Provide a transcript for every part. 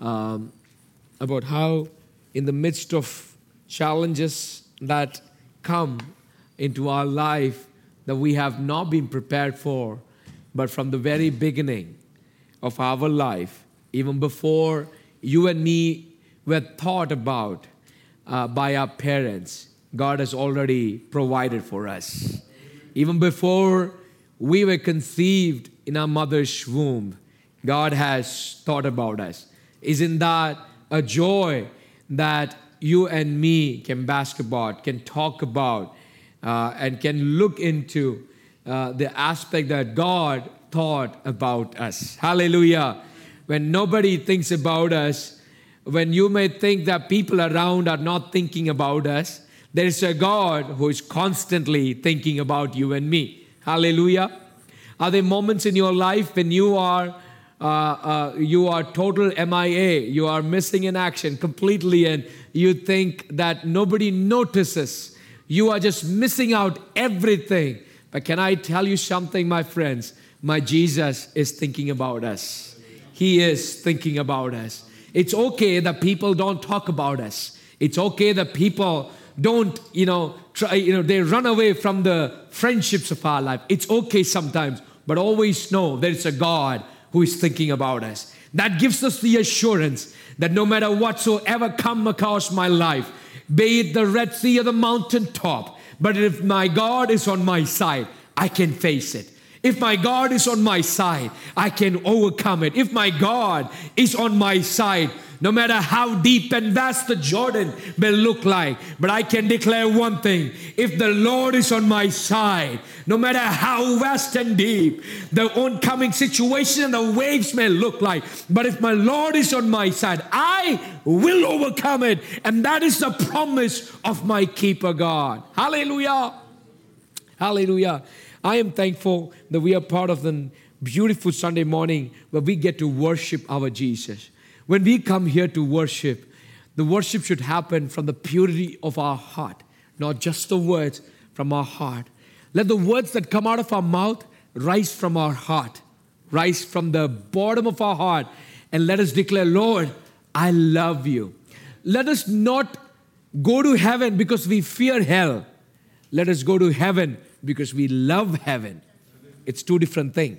um, about how, in the midst of challenges that come into our life that we have not been prepared for, but from the very beginning of our life, even before you and me were thought about uh, by our parents, God has already provided for us. Even before we were conceived in our mother's womb, God has thought about us. Isn't that a joy that you and me can bask about, can talk about, uh, and can look into uh, the aspect that God thought about us? Hallelujah. When nobody thinks about us, when you may think that people around are not thinking about us, there is a God who is constantly thinking about you and me. Hallelujah. Are there moments in your life when you are uh, uh, you are total MIA, you are missing in action completely, and you think that nobody notices. You are just missing out everything. But can I tell you something, my friends? My Jesus is thinking about us. He is thinking about us. It's okay that people don't talk about us. It's okay that people don't, you know, try, you know, they run away from the friendships of our life. It's okay sometimes, but always know there is a God who is thinking about us. That gives us the assurance that no matter whatsoever come across my life, be it the Red Sea or the mountain top, but if my God is on my side, I can face it. If my God is on my side, I can overcome it. If my God is on my side, no matter how deep and vast the Jordan may look like. But I can declare one thing if the Lord is on my side, no matter how vast and deep the oncoming situation and the waves may look like, but if my Lord is on my side, I will overcome it. And that is the promise of my keeper God. Hallelujah. Hallelujah. I am thankful that we are part of the beautiful Sunday morning where we get to worship our Jesus. When we come here to worship, the worship should happen from the purity of our heart, not just the words from our heart. Let the words that come out of our mouth rise from our heart, rise from the bottom of our heart, and let us declare, Lord, I love you. Let us not go to heaven because we fear hell. Let us go to heaven because we love heaven. It's two different things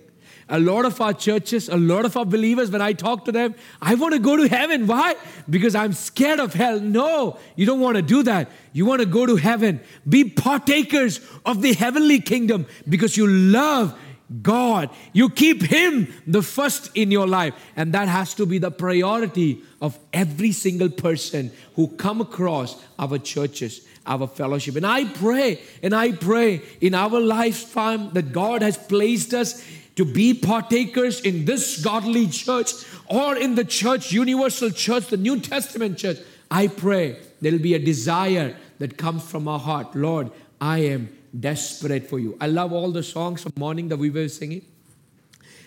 a lot of our churches, a lot of our believers, when I talk to them, I want to go to heaven. Why? Because I'm scared of hell. No, you don't want to do that. You want to go to heaven. Be partakers of the heavenly kingdom because you love God. You keep Him the first in your life. And that has to be the priority of every single person who come across our churches, our fellowship. And I pray, and I pray in our lifetime that God has placed us to be partakers in this godly church or in the church, universal church, the New Testament church, I pray there'll be a desire that comes from our heart. Lord, I am desperate for you. I love all the songs from morning that we were singing,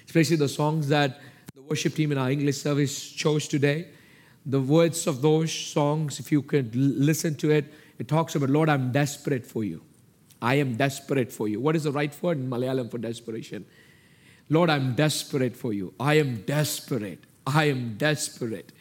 especially the songs that the worship team in our English service chose today. The words of those songs, if you could listen to it, it talks about, Lord, I'm desperate for you. I am desperate for you. What is the right word in Malayalam for desperation? Lord, I'm desperate for you. I am desperate. I am desperate.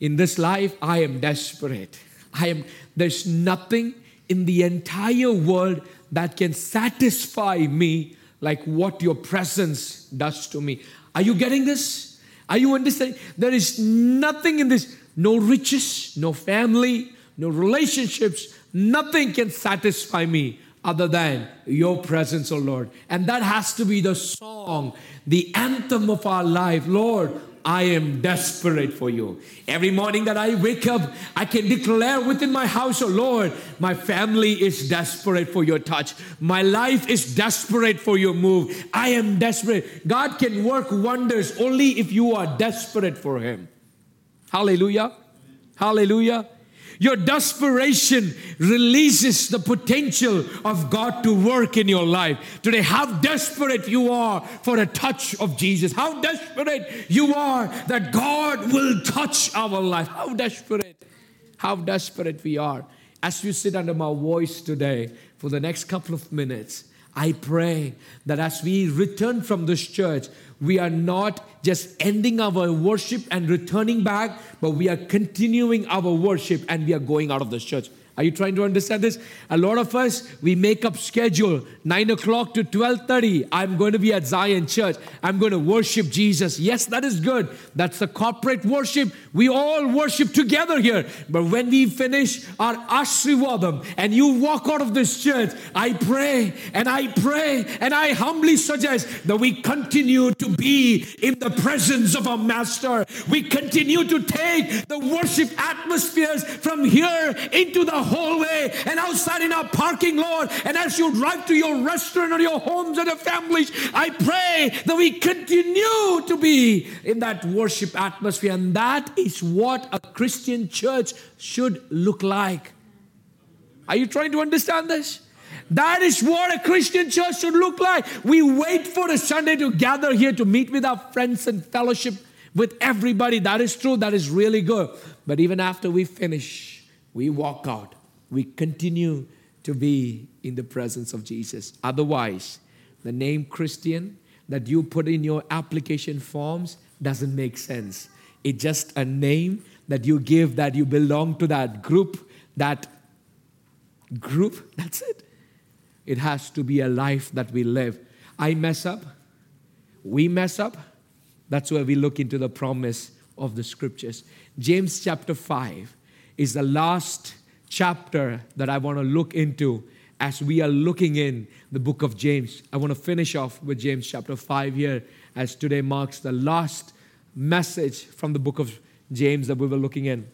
In this life, I am desperate. I am, there's nothing in the entire world that can satisfy me like what your presence does to me. Are you getting this? Are you understanding? There is nothing in this, no riches, no family, no relationships, nothing can satisfy me other than your presence, O oh Lord. And that has to be the song, the anthem of our life. Lord, I am desperate for you. Every morning that I wake up, I can declare within my house, oh Lord, my family is desperate for your touch. My life is desperate for your move. I am desperate. God can work wonders only if you are desperate for Him. Hallelujah. Hallelujah. Your desperation releases the potential of God to work in your life. Today, how desperate you are for a touch of Jesus. How desperate you are that God will touch our life. How desperate, how desperate we are. As you sit under my voice today for the next couple of minutes, I pray that as we return from this church, we are not just ending our worship and returning back, but we are continuing our worship and we are going out of this church. Are you trying to understand this? A lot of us, we make up schedule, 9 o'clock to 12.30. I'm going to be at Zion Church. I'm going to worship Jesus. Yes, that is good. That's the corporate worship. We all worship together here. But when we finish our Ashriwadam and you walk out of this church, I pray and I pray and I humbly suggest that we continue to be in the presence of our Master. We continue to take the worship atmospheres from here into the hallway and outside in our parking lot. And as you drive to your restaurant or your homes and your families, I pray that we continue to be in that worship atmosphere. And that is what a Christian church should look like. Are you trying to understand this? That is what a Christian church should look like. We wait for a Sunday to gather here to meet with our friends and fellowship with everybody. That is true. That is really good. But even after we finish, we walk out. We continue to be in the presence of Jesus. Otherwise, the name Christian that you put in your application forms doesn't make sense. It's just a name that you give that you belong to that group, that group, that's it. It has to be a life that we live. I mess up, we mess up. That's where we look into the promise of the scriptures. James chapter 5 is the last chapter that I want to look into as we are looking in the book of James. I want to finish off with James chapter 5 here, as today marks the last message from the book of James that we were looking in.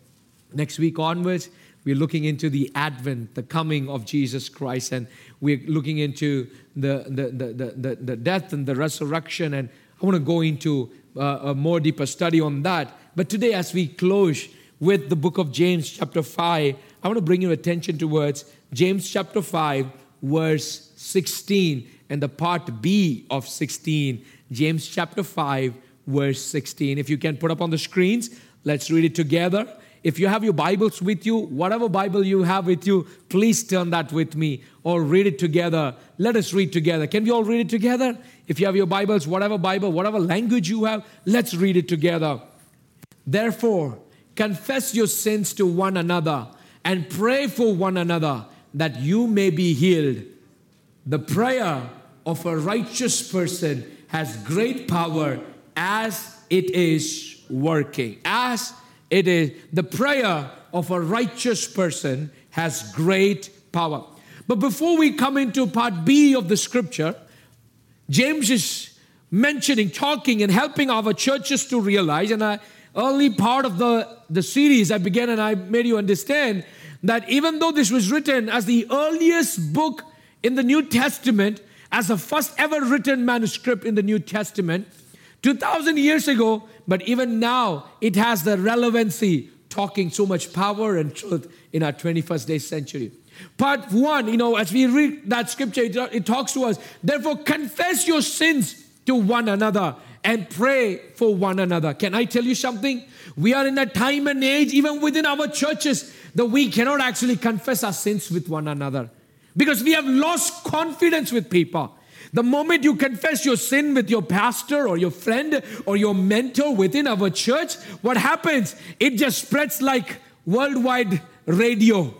Next week onwards, we're looking into the advent, the coming of Jesus Christ, and we're looking into the, the, the, the, the death and the resurrection. And I want to go into uh, a more deeper study on that. But today, as we close with the book of James, chapter 5, I want to bring your attention towards James chapter 5, verse 16, and the part B of 16. James chapter 5, verse 16. If you can put up on the screens, let's read it together. If you have your Bibles with you, whatever Bible you have with you, please turn that with me or read it together. Let us read together. Can we all read it together? If you have your Bibles, whatever Bible, whatever language you have, let's read it together. Therefore, confess your sins to one another and pray for one another that you may be healed. The prayer of a righteous person has great power as it is working. As it is, the prayer of a righteous person has great power. But before we come into part B of the scripture, James is mentioning, talking, and helping our churches to realize, and I early part of the, the series I began and I made you understand that even though this was written as the earliest book in the New Testament, as the first ever written manuscript in the New Testament, 2000 years ago, but even now it has the relevancy, talking so much power and truth in our 21st day century. Part one, you know, as we read that scripture, it, it talks to us, therefore confess your sins to one another and pray for one another. Can I tell you something? We are in a time and age, even within our churches, that we cannot actually confess our sins with one another because we have lost confidence with people. The moment you confess your sin with your pastor or your friend or your mentor within our church, what happens? It just spreads like worldwide radio.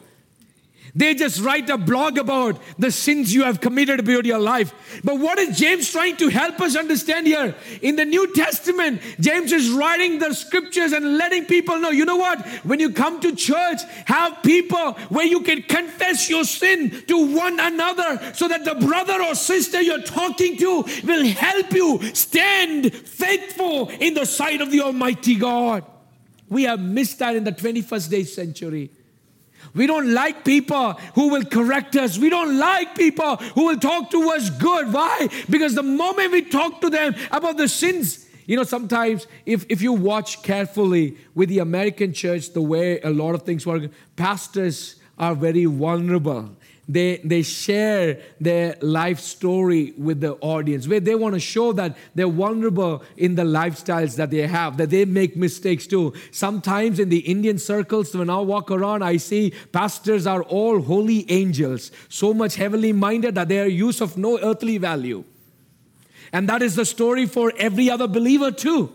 They just write a blog about the sins you have committed about your life. But what is James trying to help us understand here? In the New Testament, James is writing the scriptures and letting people know, you know what? When you come to church, have people where you can confess your sin to one another so that the brother or sister you're talking to will help you stand faithful in the sight of the Almighty God. We have missed that in the 21st day century. We don't like people who will correct us. We don't like people who will talk to us good. Why? Because the moment we talk to them about the sins, you know, sometimes if, if you watch carefully with the American church, the way a lot of things work, pastors are very vulnerable they, they share their life story with the audience, where they want to show that they're vulnerable in the lifestyles that they have, that they make mistakes too. Sometimes in the Indian circles, when I walk around, I see pastors are all holy angels, so much heavenly minded that they are use of no earthly value. And that is the story for every other believer too.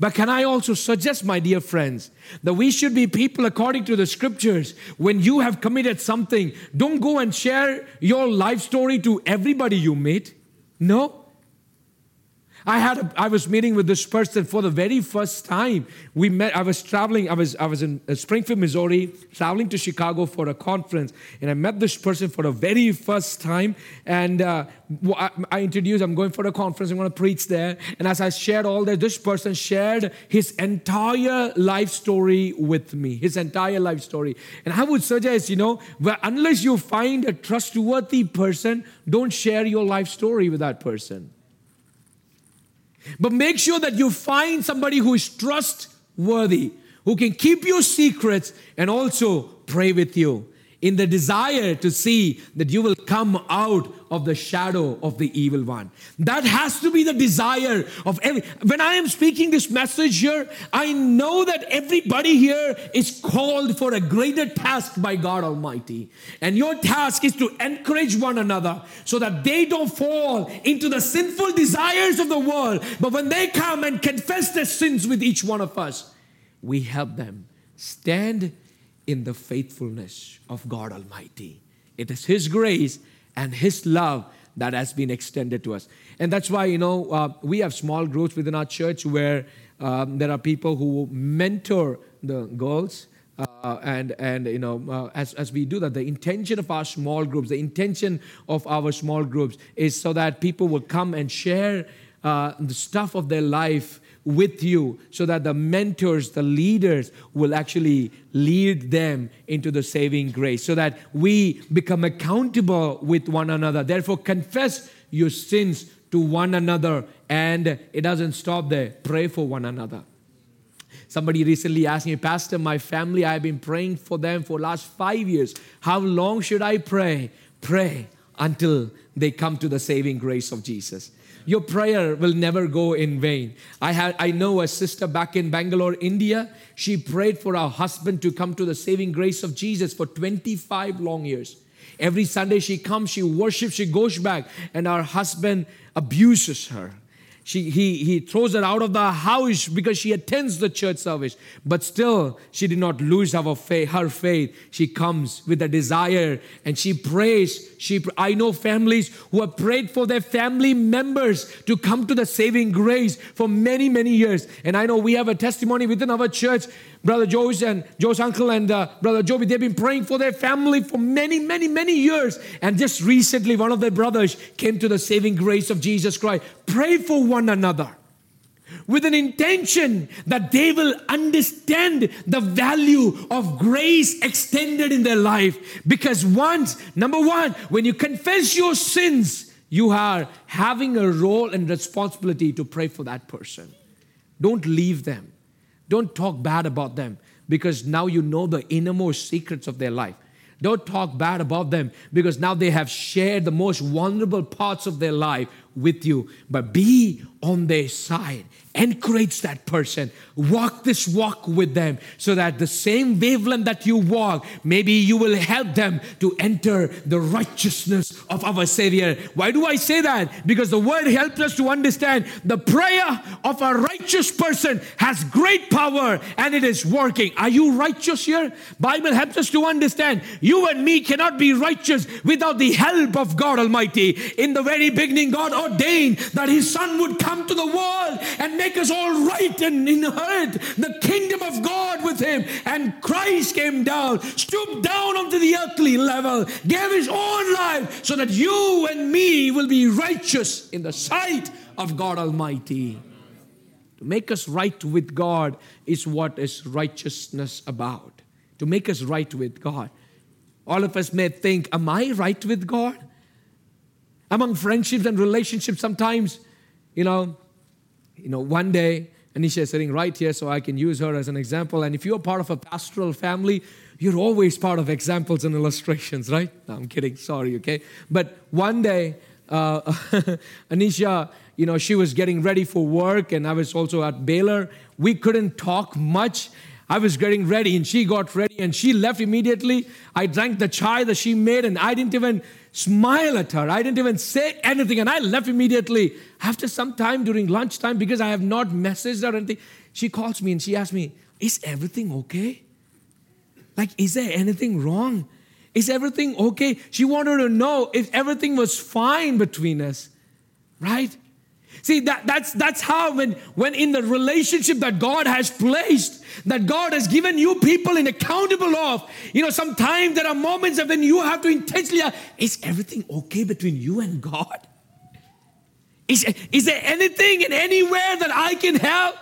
But can I also suggest, my dear friends, that we should be people according to the scriptures. When you have committed something, don't go and share your life story to everybody you meet. No. I had a, I was meeting with this person for the very first time. We met. I was traveling. I was I was in uh, Springfield, Missouri, traveling to Chicago for a conference, and I met this person for the very first time. And uh, I, I introduced. I'm going for a conference. I'm going to preach there. And as I shared all that, this person shared his entire life story with me. His entire life story. And I would suggest, you know, unless you find a trustworthy person, don't share your life story with that person. But make sure that you find somebody who is trustworthy, who can keep your secrets and also pray with you in the desire to see that you will come out of the shadow of the evil one. That has to be the desire of every. When I am speaking this message here, I know that everybody here is called for a greater task by God Almighty. And your task is to encourage one another so that they don't fall into the sinful desires of the world. But when they come and confess their sins with each one of us, we help them stand in the faithfulness of God Almighty. It is His grace and His love that has been extended to us. And that's why, you know, uh, we have small groups within our church where um, there are people who mentor the girls. Uh, and and you know uh, as, as we do that the intention of our small groups the intention of our small groups is so that people will come and share uh, the stuff of their life with you so that the mentors, the leaders will actually lead them into the saving grace so that we become accountable with one another. Therefore, confess your sins to one another and it doesn't stop there. Pray for one another. Somebody recently asked me, Pastor, my family, I've been praying for them for last five years. How long should I pray? Pray until they come to the saving grace of Jesus your prayer will never go in vain. I, had, I know a sister back in Bangalore, India. She prayed for her husband to come to the saving grace of Jesus for 25 long years. Every Sunday she comes, she worships, she goes back, and her husband abuses her. She, he, he throws her out of the house because she attends the church service. But still, she did not lose her faith, her faith. She comes with a desire and she prays. She, I know families who have prayed for their family members to come to the saving grace for many, many years. And I know we have a testimony within our church Brother Joe's and Joe's uncle and uh, Brother Joby, they've been praying for their family for many, many, many years. And just recently, one of their brothers came to the saving grace of Jesus Christ. Pray for one another with an intention that they will understand the value of grace extended in their life. Because once, number one, when you confess your sins, you are having a role and responsibility to pray for that person. Don't leave them. Don't talk bad about them because now you know the innermost secrets of their life. Don't talk bad about them because now they have shared the most vulnerable parts of their life with you. But be on their side. Encourage that person. Walk this walk with them so that the same wavelength that you walk maybe you will help them to enter the righteousness of our savior. Why do i say that? Because the word helps us to understand the prayer of a righteous person has great power and it is working. Are you righteous here? Bible helps us to understand you and me cannot be righteous without the help of god almighty. In the very beginning god ordained that his son would come to the world and make us all right and inherit the kingdom of God with him. And Christ came down, stooped down onto the earthly level, gave his own life so that you and me will be righteous in the sight of God Almighty. To make us right with God is what is righteousness about. To make us right with God. All of us may think, Am I right with God? Among friendships and relationships, sometimes, you know, you know, one day, Anisha is sitting right here, so I can use her as an example. And if you're part of a pastoral family, you're always part of examples and illustrations, right? No, I'm kidding, sorry, okay? But one day, uh, Anisha, you know, she was getting ready for work, and I was also at Baylor. We couldn't talk much. I was getting ready, and she got ready, and she left immediately. I drank the chai that she made, and I didn't even smile at her. I didn't even say anything. And I left immediately after some time during lunchtime because I have not messaged her or anything. She calls me and she asks me, Is everything okay? Like, is there anything wrong? Is everything okay? She wanted to know if everything was fine between us, right? See, that, that's, that's how when, when in the relationship that God has placed, that God has given you people in accountable of, you know, sometimes there are moments when you have to intentionally, ask, is everything okay between you and God? Is, is there anything in anywhere that I can help?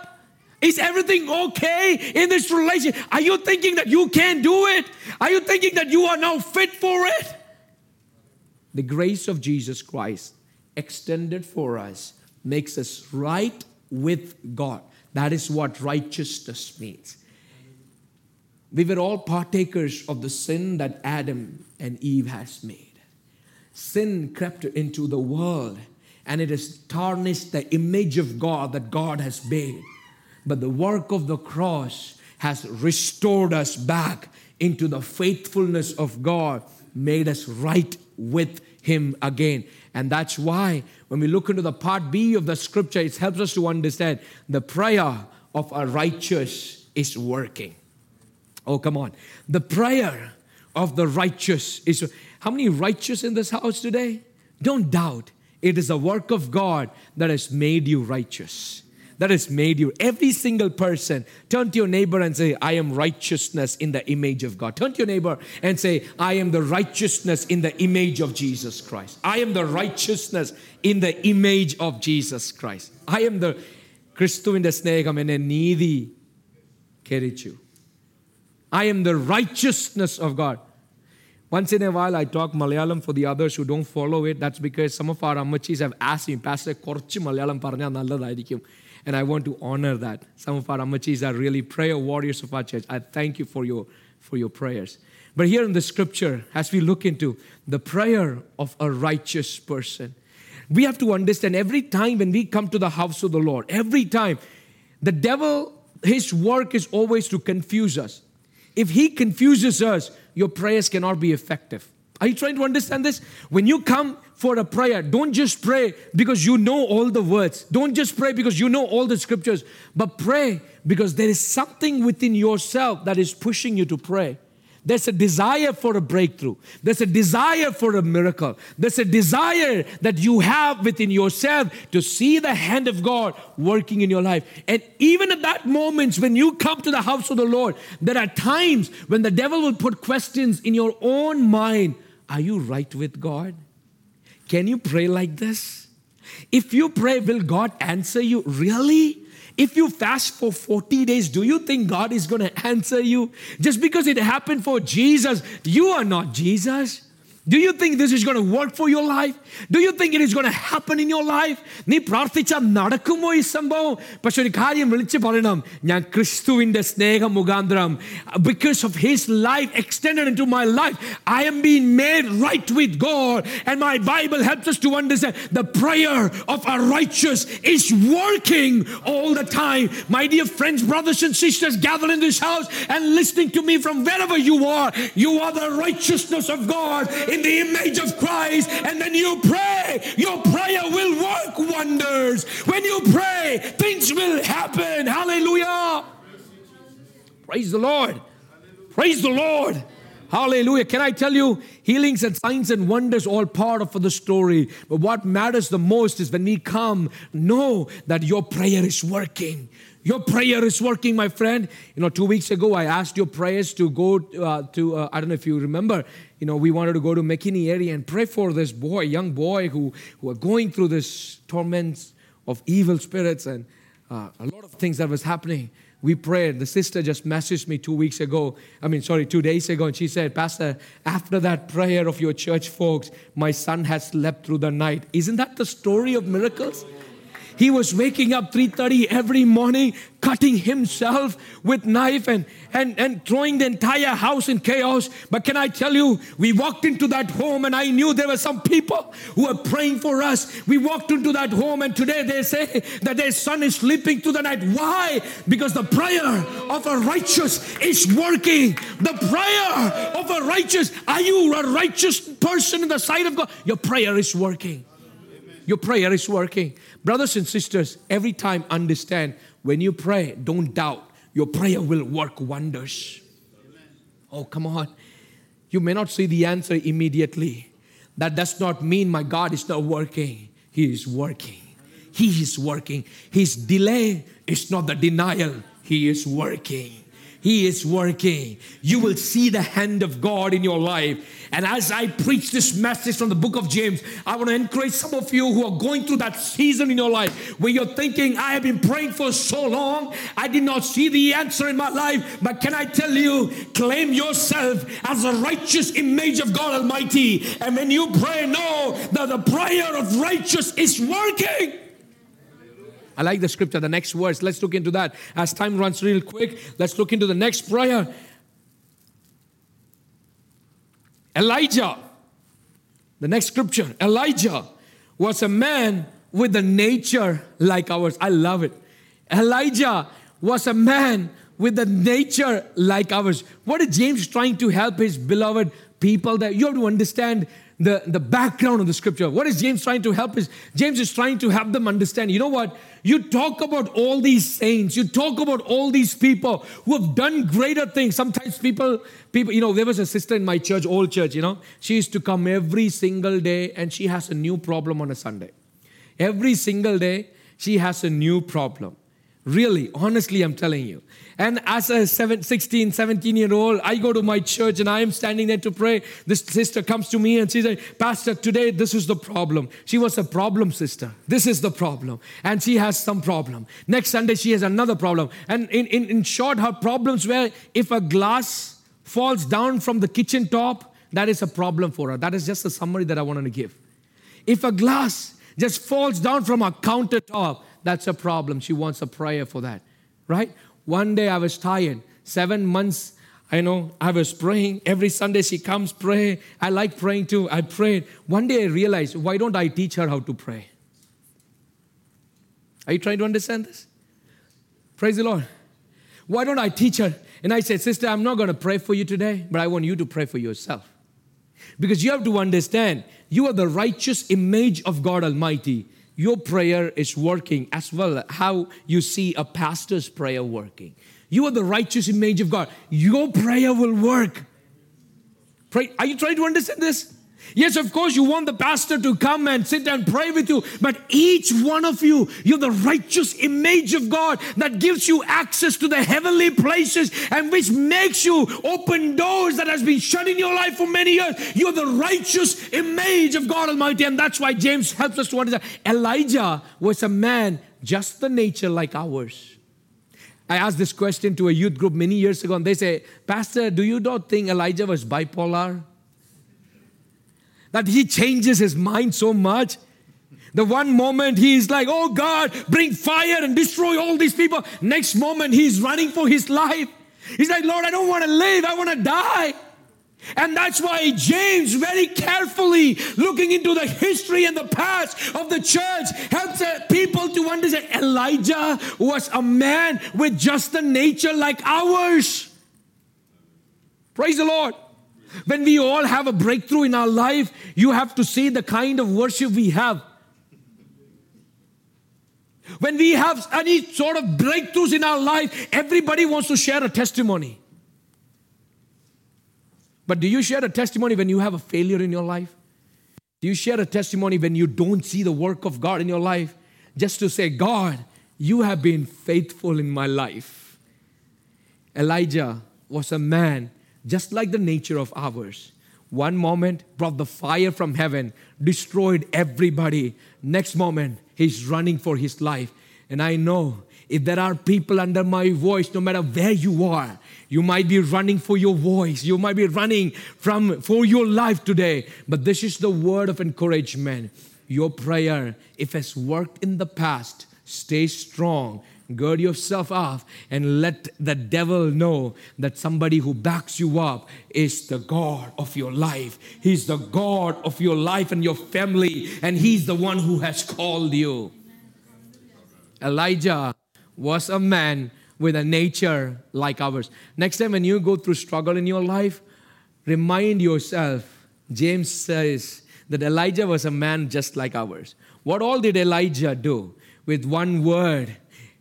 Is everything okay in this relationship? Are you thinking that you can't do it? Are you thinking that you are now fit for it? The grace of Jesus Christ extended for us makes us right with God. That is what righteousness means. We were all partakers of the sin that Adam and Eve has made. Sin crept into the world and it has tarnished the image of God that God has made. But the work of the cross has restored us back into the faithfulness of God, made us right with Him again. And that's why when we look into the part B of the scripture, it helps us to understand the prayer of a righteous is working. Oh, come on. The prayer of the righteous is. How many righteous in this house today? Don't doubt. It is a work of God that has made you righteous that has made you. Every single person, turn to your neighbor and say, I am righteousness in the image of God. Turn to your neighbor and say, I am the righteousness in the image of Jesus Christ. I am the righteousness in the image of Jesus Christ. I am the ക്രിസ്തുവിൻ്റെ സ്നേഹം എന്നെ നീതി കരിച്ചു I am the righteousness of God. Once in a while, I talk Malayalam for the others who don't follow it. That's because some of our ammachis have asked me, Pastor, കുറച്ച് മലയാളം പറഞ്ഞാൽ നല്ലതായിരിക്കും and I want to honor that. Some of our amachis are really prayer warriors of our church. I thank you for your, for your prayers. But here in the scripture, as we look into the prayer of a righteous person, we have to understand every time when we come to the house of the Lord, every time, the devil, his work is always to confuse us. If he confuses us, your prayers cannot be effective. Are you trying to understand this? When you come for a prayer, don't just pray because you know all the words. Don't just pray because you know all the scriptures, but pray because there is something within yourself that is pushing you to pray. There's a desire for a breakthrough. There's a desire for a miracle. There's a desire that you have within yourself to see the hand of God working in your life. And even at that moment, when you come to the house of the Lord, there are times when the devil will put questions in your own mind are you right with God? Can you pray like this? If you pray, will God answer you? Really? If you fast for 40 days, do you think God is going to answer you? Just because it happened for Jesus, you are not Jesus. Do you think this is going to work for your life? Do you think it is going to happen in your life? നീ പ്രാർത്ഥിച്ചാൽ നടക്കുമോ ഈ സംഭവം പക്ഷെ ഒരു കാര്യം വിളിച്ച് പറയണം ഞാൻ ക്രിസ്തുവിൻ്റെ സ്നേഹം മുഖാന്തരം because of his life extended into my life I am being made right with God and my Bible helps us to understand the prayer of a righteous is working all the time my dear friends brothers and sisters gathered in this house and listening to me from wherever you are you are the righteousness of God in the image of Christ. And then you pray, your prayer will work wonders. When you pray, things will happen. Hallelujah. Praise the Lord. Praise the Lord. Hallelujah. Can I tell you, healings and signs and wonders all part of the story. But what matters the most is when we come, know that your prayer is working. Your prayer is working, my friend. You know, two weeks ago, I asked your prayers to go uh, to, uh, I don't know if you remember, you know, we wanted to go to McKinney area and pray for this boy, young boy who, who are going through this torments of evil spirits and uh, a lot of things that was happening. We prayed. The sister just messaged me two weeks ago. I mean, sorry, two days ago. And she said, Pastor, after that prayer of your church folks, my son has slept through the night. Isn't that the story of miracles? He was waking up 3:30 every morning, cutting himself with knife and, and, and throwing the entire house in chaos. But can I tell you, we walked into that home and I knew there were some people who were praying for us. We walked into that home and today they say that their son is sleeping through the night. Why? Because the prayer of a righteous is working. The prayer of a righteous. Are you a righteous person in the sight of God? Your prayer is working. Your prayer is working. Brothers and sisters, every time understand when you pray, don't doubt. Your prayer will work wonders. Oh, come on. You may not see the answer immediately. That does not mean my God is not working. He is working. He is working. His delay is not the denial, He is working. He is working. You will see the hand of God in your life. And as I preach this message from the book of James, I want to encourage some of you who are going through that season in your life where you're thinking, I have been praying for so long, I did not see the answer in my life. But can I tell you, claim yourself as a righteous image of God Almighty. And when you pray, know that the prayer of righteous is working. I like the scripture, the next verse. Let's look into that. As time runs real quick, let's look into the next prayer. Elijah, the next scripture, Elijah was a man with a nature like ours. I love it. Elijah was a man with a nature like ours. What is James trying to help his beloved people that you have to understand the, the background of the scripture. What is James trying to help is James is trying to help them understand. You know what? You talk about all these saints, you talk about all these people who have done greater things. Sometimes people, people, you know, there was a sister in my church, old church, you know, she used to come every single day and she has a new problem on a Sunday. Every single day, she has a new problem. Really, honestly, I'm telling you. And as a 16, 17 year old, I go to my church and I am standing there to pray. This sister comes to me and she says, Pastor, today this is the problem. She was a problem sister. This is the problem. And she has some problem. Next Sunday, she has another problem. And in, in, in short, her problems were if a glass falls down from the kitchen top, that is a problem for her. That is just a summary that I wanted to give. If a glass just falls down from a countertop, that's a problem. She wants a prayer for that, right? One day I was tired. Seven months, I know, I was praying. Every Sunday she comes, pray. I like praying too. I prayed. One day I realized, why don't I teach her how to pray? Are you trying to understand this? Praise the Lord. Why don't I teach her? And I said, Sister, I'm not going to pray for you today, but I want you to pray for yourself. Because you have to understand, you are the righteous image of God Almighty your prayer is working as well how you see a pastor's prayer working. You are the righteous image of God. Your prayer will work. Pray. Are you trying to understand this? Yes, of course, you want the pastor to come and sit and pray with you, but each one of you, you're the righteous image of God that gives you access to the heavenly places and which makes you open doors that has been shut in your life for many years. You're the righteous image of God Almighty, and that's why James helps us to understand. Elijah was a man just the nature like ours. I asked this question to a youth group many years ago, and they say, Pastor, do you not think Elijah was bipolar? That he changes his mind so much. The one moment he is like, oh God, bring fire and destroy all these people. Next moment he's running for his life. He's like, Lord, I don't want to live, I want to die. And that's why James, very carefully looking into the history and the past of the church, helps people to understand Elijah was a man with just a nature like ours. Praise the Lord. When we all have a breakthrough in our life, you have to see the kind of worship we have. When we have any sort of breakthroughs in our life, everybody wants to share a testimony. But do you share a testimony when you have a failure in your life? Do you share a testimony when you don't see the work of God in your life? Just to say, God, you have been faithful in my life. Elijah was a man just like the nature of ours. One moment brought the fire from heaven, destroyed everybody. Next moment, he's running for his life. And I know if there are people under my voice, no matter where you are, you might be running for your voice. You might be running from for your life today. But this is the word of encouragement. Your prayer, if it's worked in the past, Stay strong. Gird yourself up and let the devil know that somebody who backs you up is the God of your life. He's the God of your life and your family, and He's the one who has called you. Elijah was a man with a nature like ours. Next time when you go through struggle in your life, remind yourself, James says that Elijah was a man just like ours. What all did Elijah do? With one word,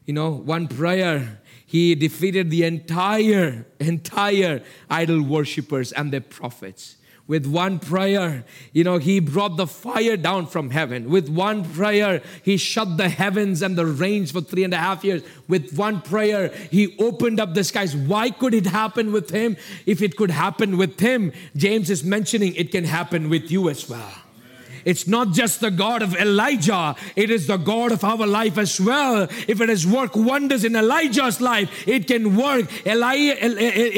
you know, one prayer, he defeated the entire, entire idol worshippers and their prophets. With one prayer, you know, he brought the fire down from heaven. With one prayer, he shut the heavens and the rains for three and a half years. With one prayer, he opened up the skies. Why could it happen with him? If it could happen with him, James is mentioning it can happen with you as well. It's not just the God of Elijah, it is the God of our life as well. If it has worked wonders in Elijah's life, it can work.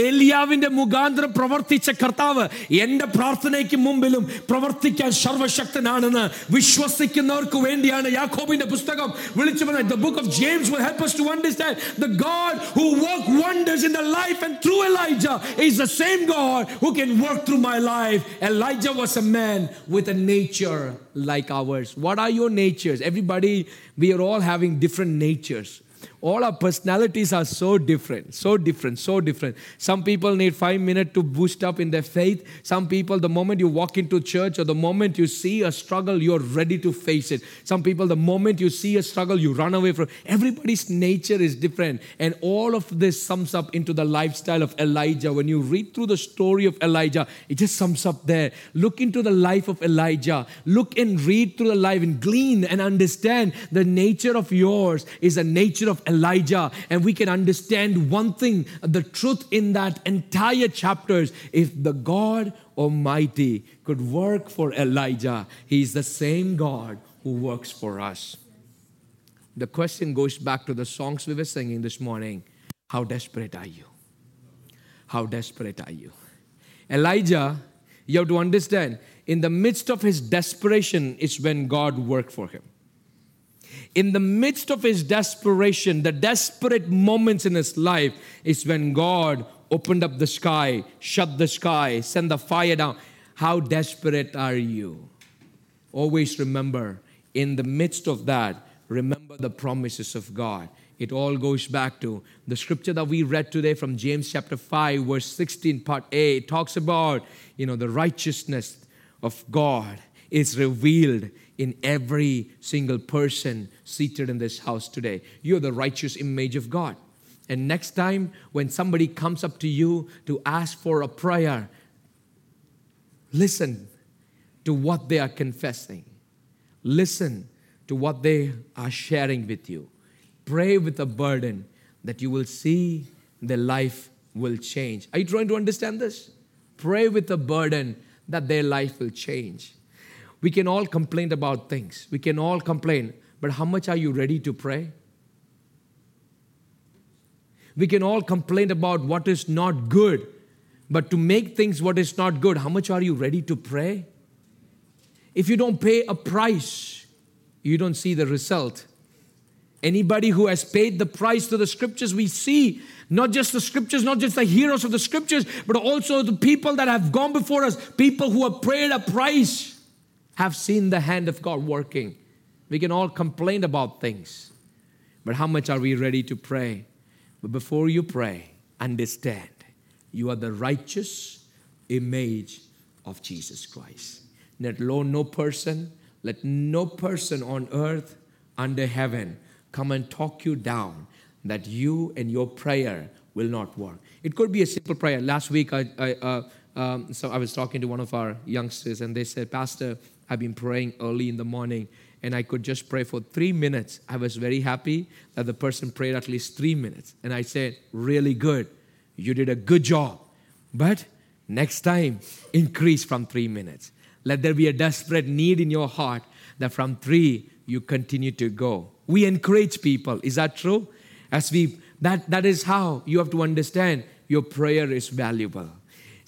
ഏലിയാവിന്റെ മുഖാന്തരം പ്രവർത്തിച്ച കർത്താവ് എന്റെ പ്രാർത്ഥനയ്ക്ക് മുമ്പിലും പ്രവർത്തിക്കാൻ സർവശക്തനാണെന്ന് വിശ്വസിക്കുന്നവർക്ക് വേണ്ടിയാണ് യാക്കോബിന്റെ പുസ്തകം വിളിച്ചു പറഞ്ഞത് The book of James will help us to understand the God who worked wonders in the life and through Elijah is the same God who can work through my life. Elijah was a man with a nature like ours. What are your natures? Everybody, we are all having different natures. All our personalities are so different, so different, so different. Some people need five minutes to boost up in their faith. Some people, the moment you walk into church or the moment you see a struggle, you're ready to face it. Some people, the moment you see a struggle, you run away from. Everybody's nature is different, and all of this sums up into the lifestyle of Elijah. When you read through the story of Elijah, it just sums up there. Look into the life of Elijah. Look and read through the life and glean and understand the nature of yours is a nature of Elijah, and we can understand one thing the truth in that entire chapters if the God Almighty could work for Elijah, He is the same God who works for us. The question goes back to the songs we were singing this morning How desperate are you? How desperate are you? Elijah, you have to understand, in the midst of his desperation is when God worked for him in the midst of his desperation, the desperate moments in his life, is when God opened up the sky, shut the sky, sent the fire down. How desperate are you? Always remember, in the midst of that, remember the promises of God. It all goes back to the scripture that we read today from James chapter 5, verse 16, part A. It talks about, you know, the righteousness of God is revealed in every single person seated in this house today. You're the righteous image of God. And next time when somebody comes up to you to ask for a prayer, listen to what they are confessing. Listen to what they are sharing with you. Pray with a burden that you will see their life will change. Are you trying to understand this? Pray with a burden that their life will change. We can all complain about things. We can all complain. But how much are you ready to pray? We can all complain about what is not good. But to make things what is not good, how much are you ready to pray? If you don't pay a price, you don't see the result. Anybody who has paid the price to the scriptures, we see not just the scriptures, not just the heroes of the scriptures, but also the people that have gone before us, people who have paid a price have seen the hand of God working. We can all complain about things, but how much are we ready to pray? But before you pray, understand you are the righteous image of Jesus Christ. Let no person, let no person on earth under heaven come and talk you down that you and your prayer will not work. It could be a simple prayer. Last week, I, I uh, um, so I was talking to one of our youngsters, and they said, Pastor, I've been praying early in the morning and I could just pray for three minutes. I was very happy that the person prayed at least three minutes. And I said, Really good. You did a good job. But next time, increase from three minutes. Let there be a desperate need in your heart that from three, you continue to go. We encourage people. Is that true? As we that that is how you have to understand your prayer is valuable.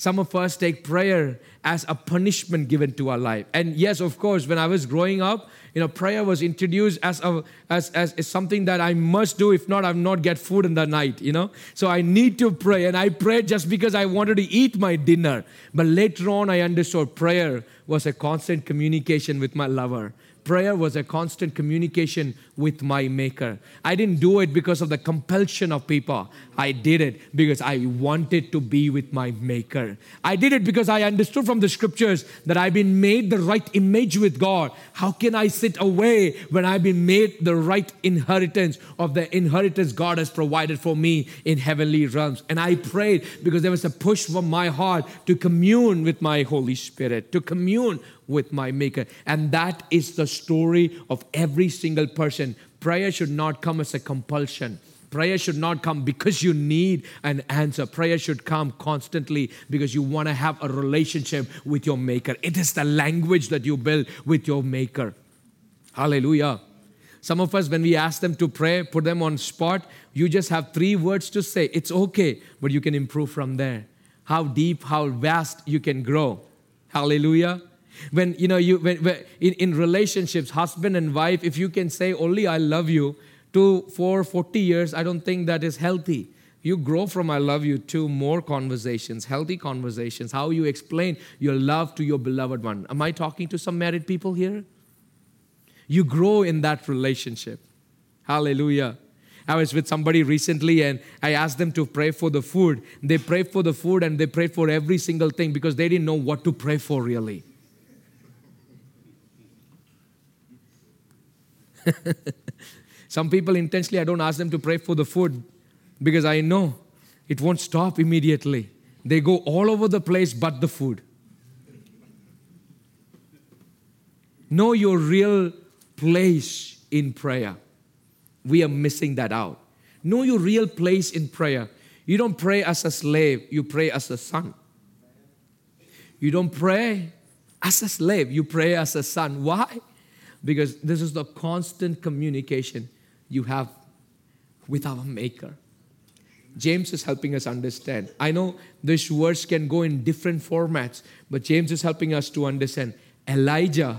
Some of us take prayer as a punishment given to our life. And yes, of course, when I was growing up, you know, prayer was introduced as, a, as, as, as something that I must do. If not, I'll not get food in the night, you know. So I need to pray. And I prayed just because I wanted to eat my dinner. But later on, I understood prayer was a constant communication with my lover prayer was a constant communication with my maker. I didn't do it because of the compulsion of people. I did it because I wanted to be with my maker. I did it because I understood from the scriptures that I've been made the right image with God. How can I sit away when I've been made the right inheritance of the inheritance God has provided for me in heavenly realms? And I prayed because there was a push from my heart to commune with my Holy Spirit, to commune with my Maker. And that is the story of every single person. Prayer should not come as a compulsion. Prayer should not come because you need an answer. Prayer should come constantly because you want to have a relationship with your Maker. It is the language that you build with your Maker. Hallelujah. Some of us, when we ask them to pray, put them on spot, you just have three words to say. It's okay, but you can improve from there. How deep, how vast you can grow. Hallelujah. When you know you when, when, in, in relationships, husband and wife, if you can say only I love you to for 40 years, I don't think that is healthy. You grow from I love you to more conversations, healthy conversations, how you explain your love to your beloved one. Am I talking to some married people here? You grow in that relationship. Hallelujah. I was with somebody recently and I asked them to pray for the food. They prayed for the food and they prayed for every single thing because they didn't know what to pray for really. Some people intentionally, I don't ask them to pray for the food because I know it won't stop immediately. They go all over the place but the food. Know your real place in prayer. We are missing that out. Know your real place in prayer. You don't pray as a slave, you pray as a son. You don't pray as a slave, you pray as a son. Why? Because this is the constant communication you have with our Maker. James is helping us understand. I know these words can go in different formats, but James is helping us to understand. Elijah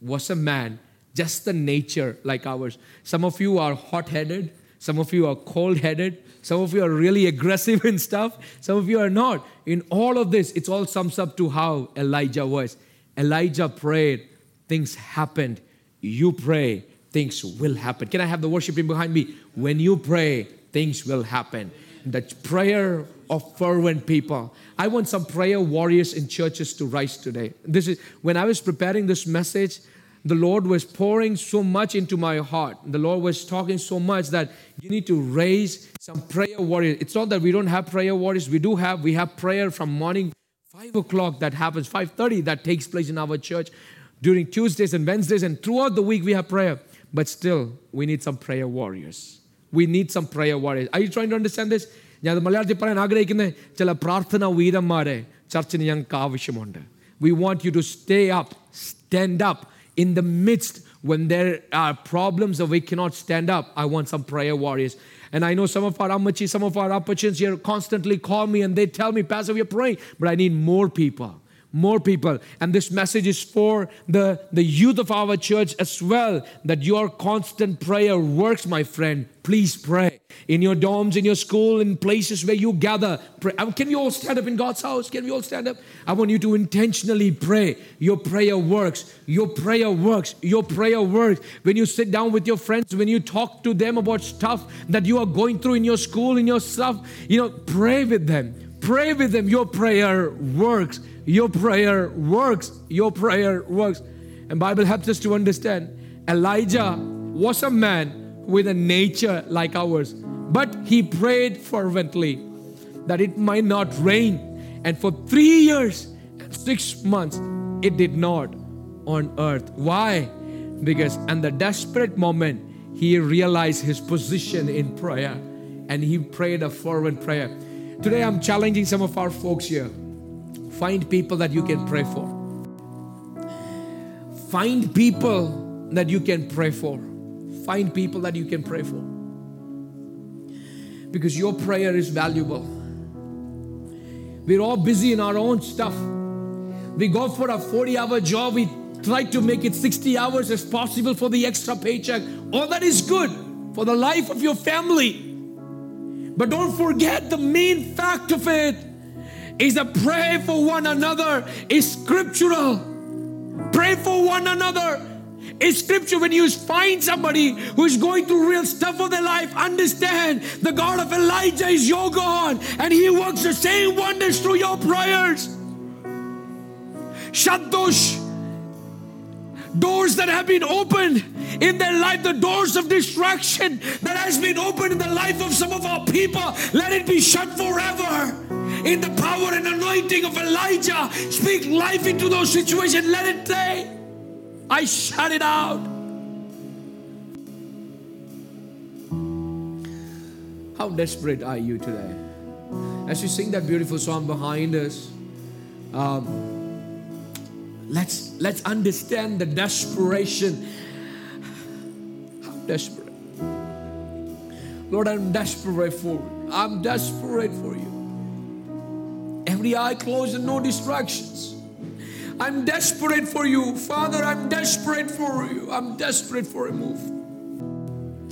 was a man, just the nature like ours. Some of you are hot headed, some of you are cold headed, some of you are really aggressive and stuff, some of you are not. In all of this, it all sums up to how Elijah was. Elijah prayed, things happened you pray, things will happen. Can I have the worship team behind me? When you pray, things will happen. The prayer of fervent people. I want some prayer warriors in churches to rise today. This is when I was preparing this message, the Lord was pouring so much into my heart. The Lord was talking so much that you need to raise some prayer warriors. It's not that we don't have prayer warriors. We do have. We have prayer from morning five o'clock that happens, five thirty that takes place in our church during Tuesdays and Wednesdays, and throughout the week we have prayer. But still, we need some prayer warriors. We need some prayer warriors. Are you trying to understand this? ഞാൻ അത് മലയാളത്തിൽ പറയാൻ ആഗ്രഹിക്കുന്ന ചില പ്രാർത്ഥന വീരന്മാരെ ചർച്ചിന് ഞങ്ങൾക്ക് ആവശ്യമുണ്ട് We want you to stay up, stand up in the midst when there are problems that we cannot stand up. I want some prayer warriors. And I know some of our amachis, some of our apachins here constantly call me and they tell me, Pastor, we are praying, but I need more people more people. And this message is for the, the youth of our church as well that your constant prayer works, my friend. Please pray. In your dorms, in your school, in places where you gather, pray. Uh, can we all stand up in God's house? Can we all stand up? I want you to intentionally pray. Your prayer works. Your prayer works. Your prayer works. When you sit down with your friends, when you talk to them about stuff that you are going through in your school, in your stuff, you know, pray with them. Pray with them. Your prayer works your prayer works. Your prayer works. And Bible helps us to understand Elijah was a man with a nature like ours, but he prayed fervently that it might not rain. And for three years and six months, it did not on earth. Why? Because in the desperate moment, he realized his position in prayer and he prayed a fervent prayer. Today, I'm challenging some of our folks here Find people that you can pray for. Find people that you can pray for. Find people that you can pray for. Because your prayer is valuable. We're all busy in our own stuff. We go for a 40 hour job, we try to make it 60 hours as possible for the extra paycheck. All that is good for the life of your family. But don't forget the main fact of it is a pray for one another is scriptural. Pray for one another is scripture. When you find somebody who is going through real stuff of their life, understand the God of Elijah is your God and He works the same wonders through your prayers. Shut those doors that have been opened in their life, the doors of distraction that has been opened in the life of some of our people, let it be shut forever. In the power and anointing of Elijah, speak life into those situations. Let it stay. I shut it out. How desperate are you today? As you sing that beautiful song behind us, um, let's let's understand the desperation. How desperate. Lord, I'm desperate for you. I'm desperate for you. Every eye closed and no distractions. I'm desperate for you. Father, I'm desperate for you. I'm desperate for a move.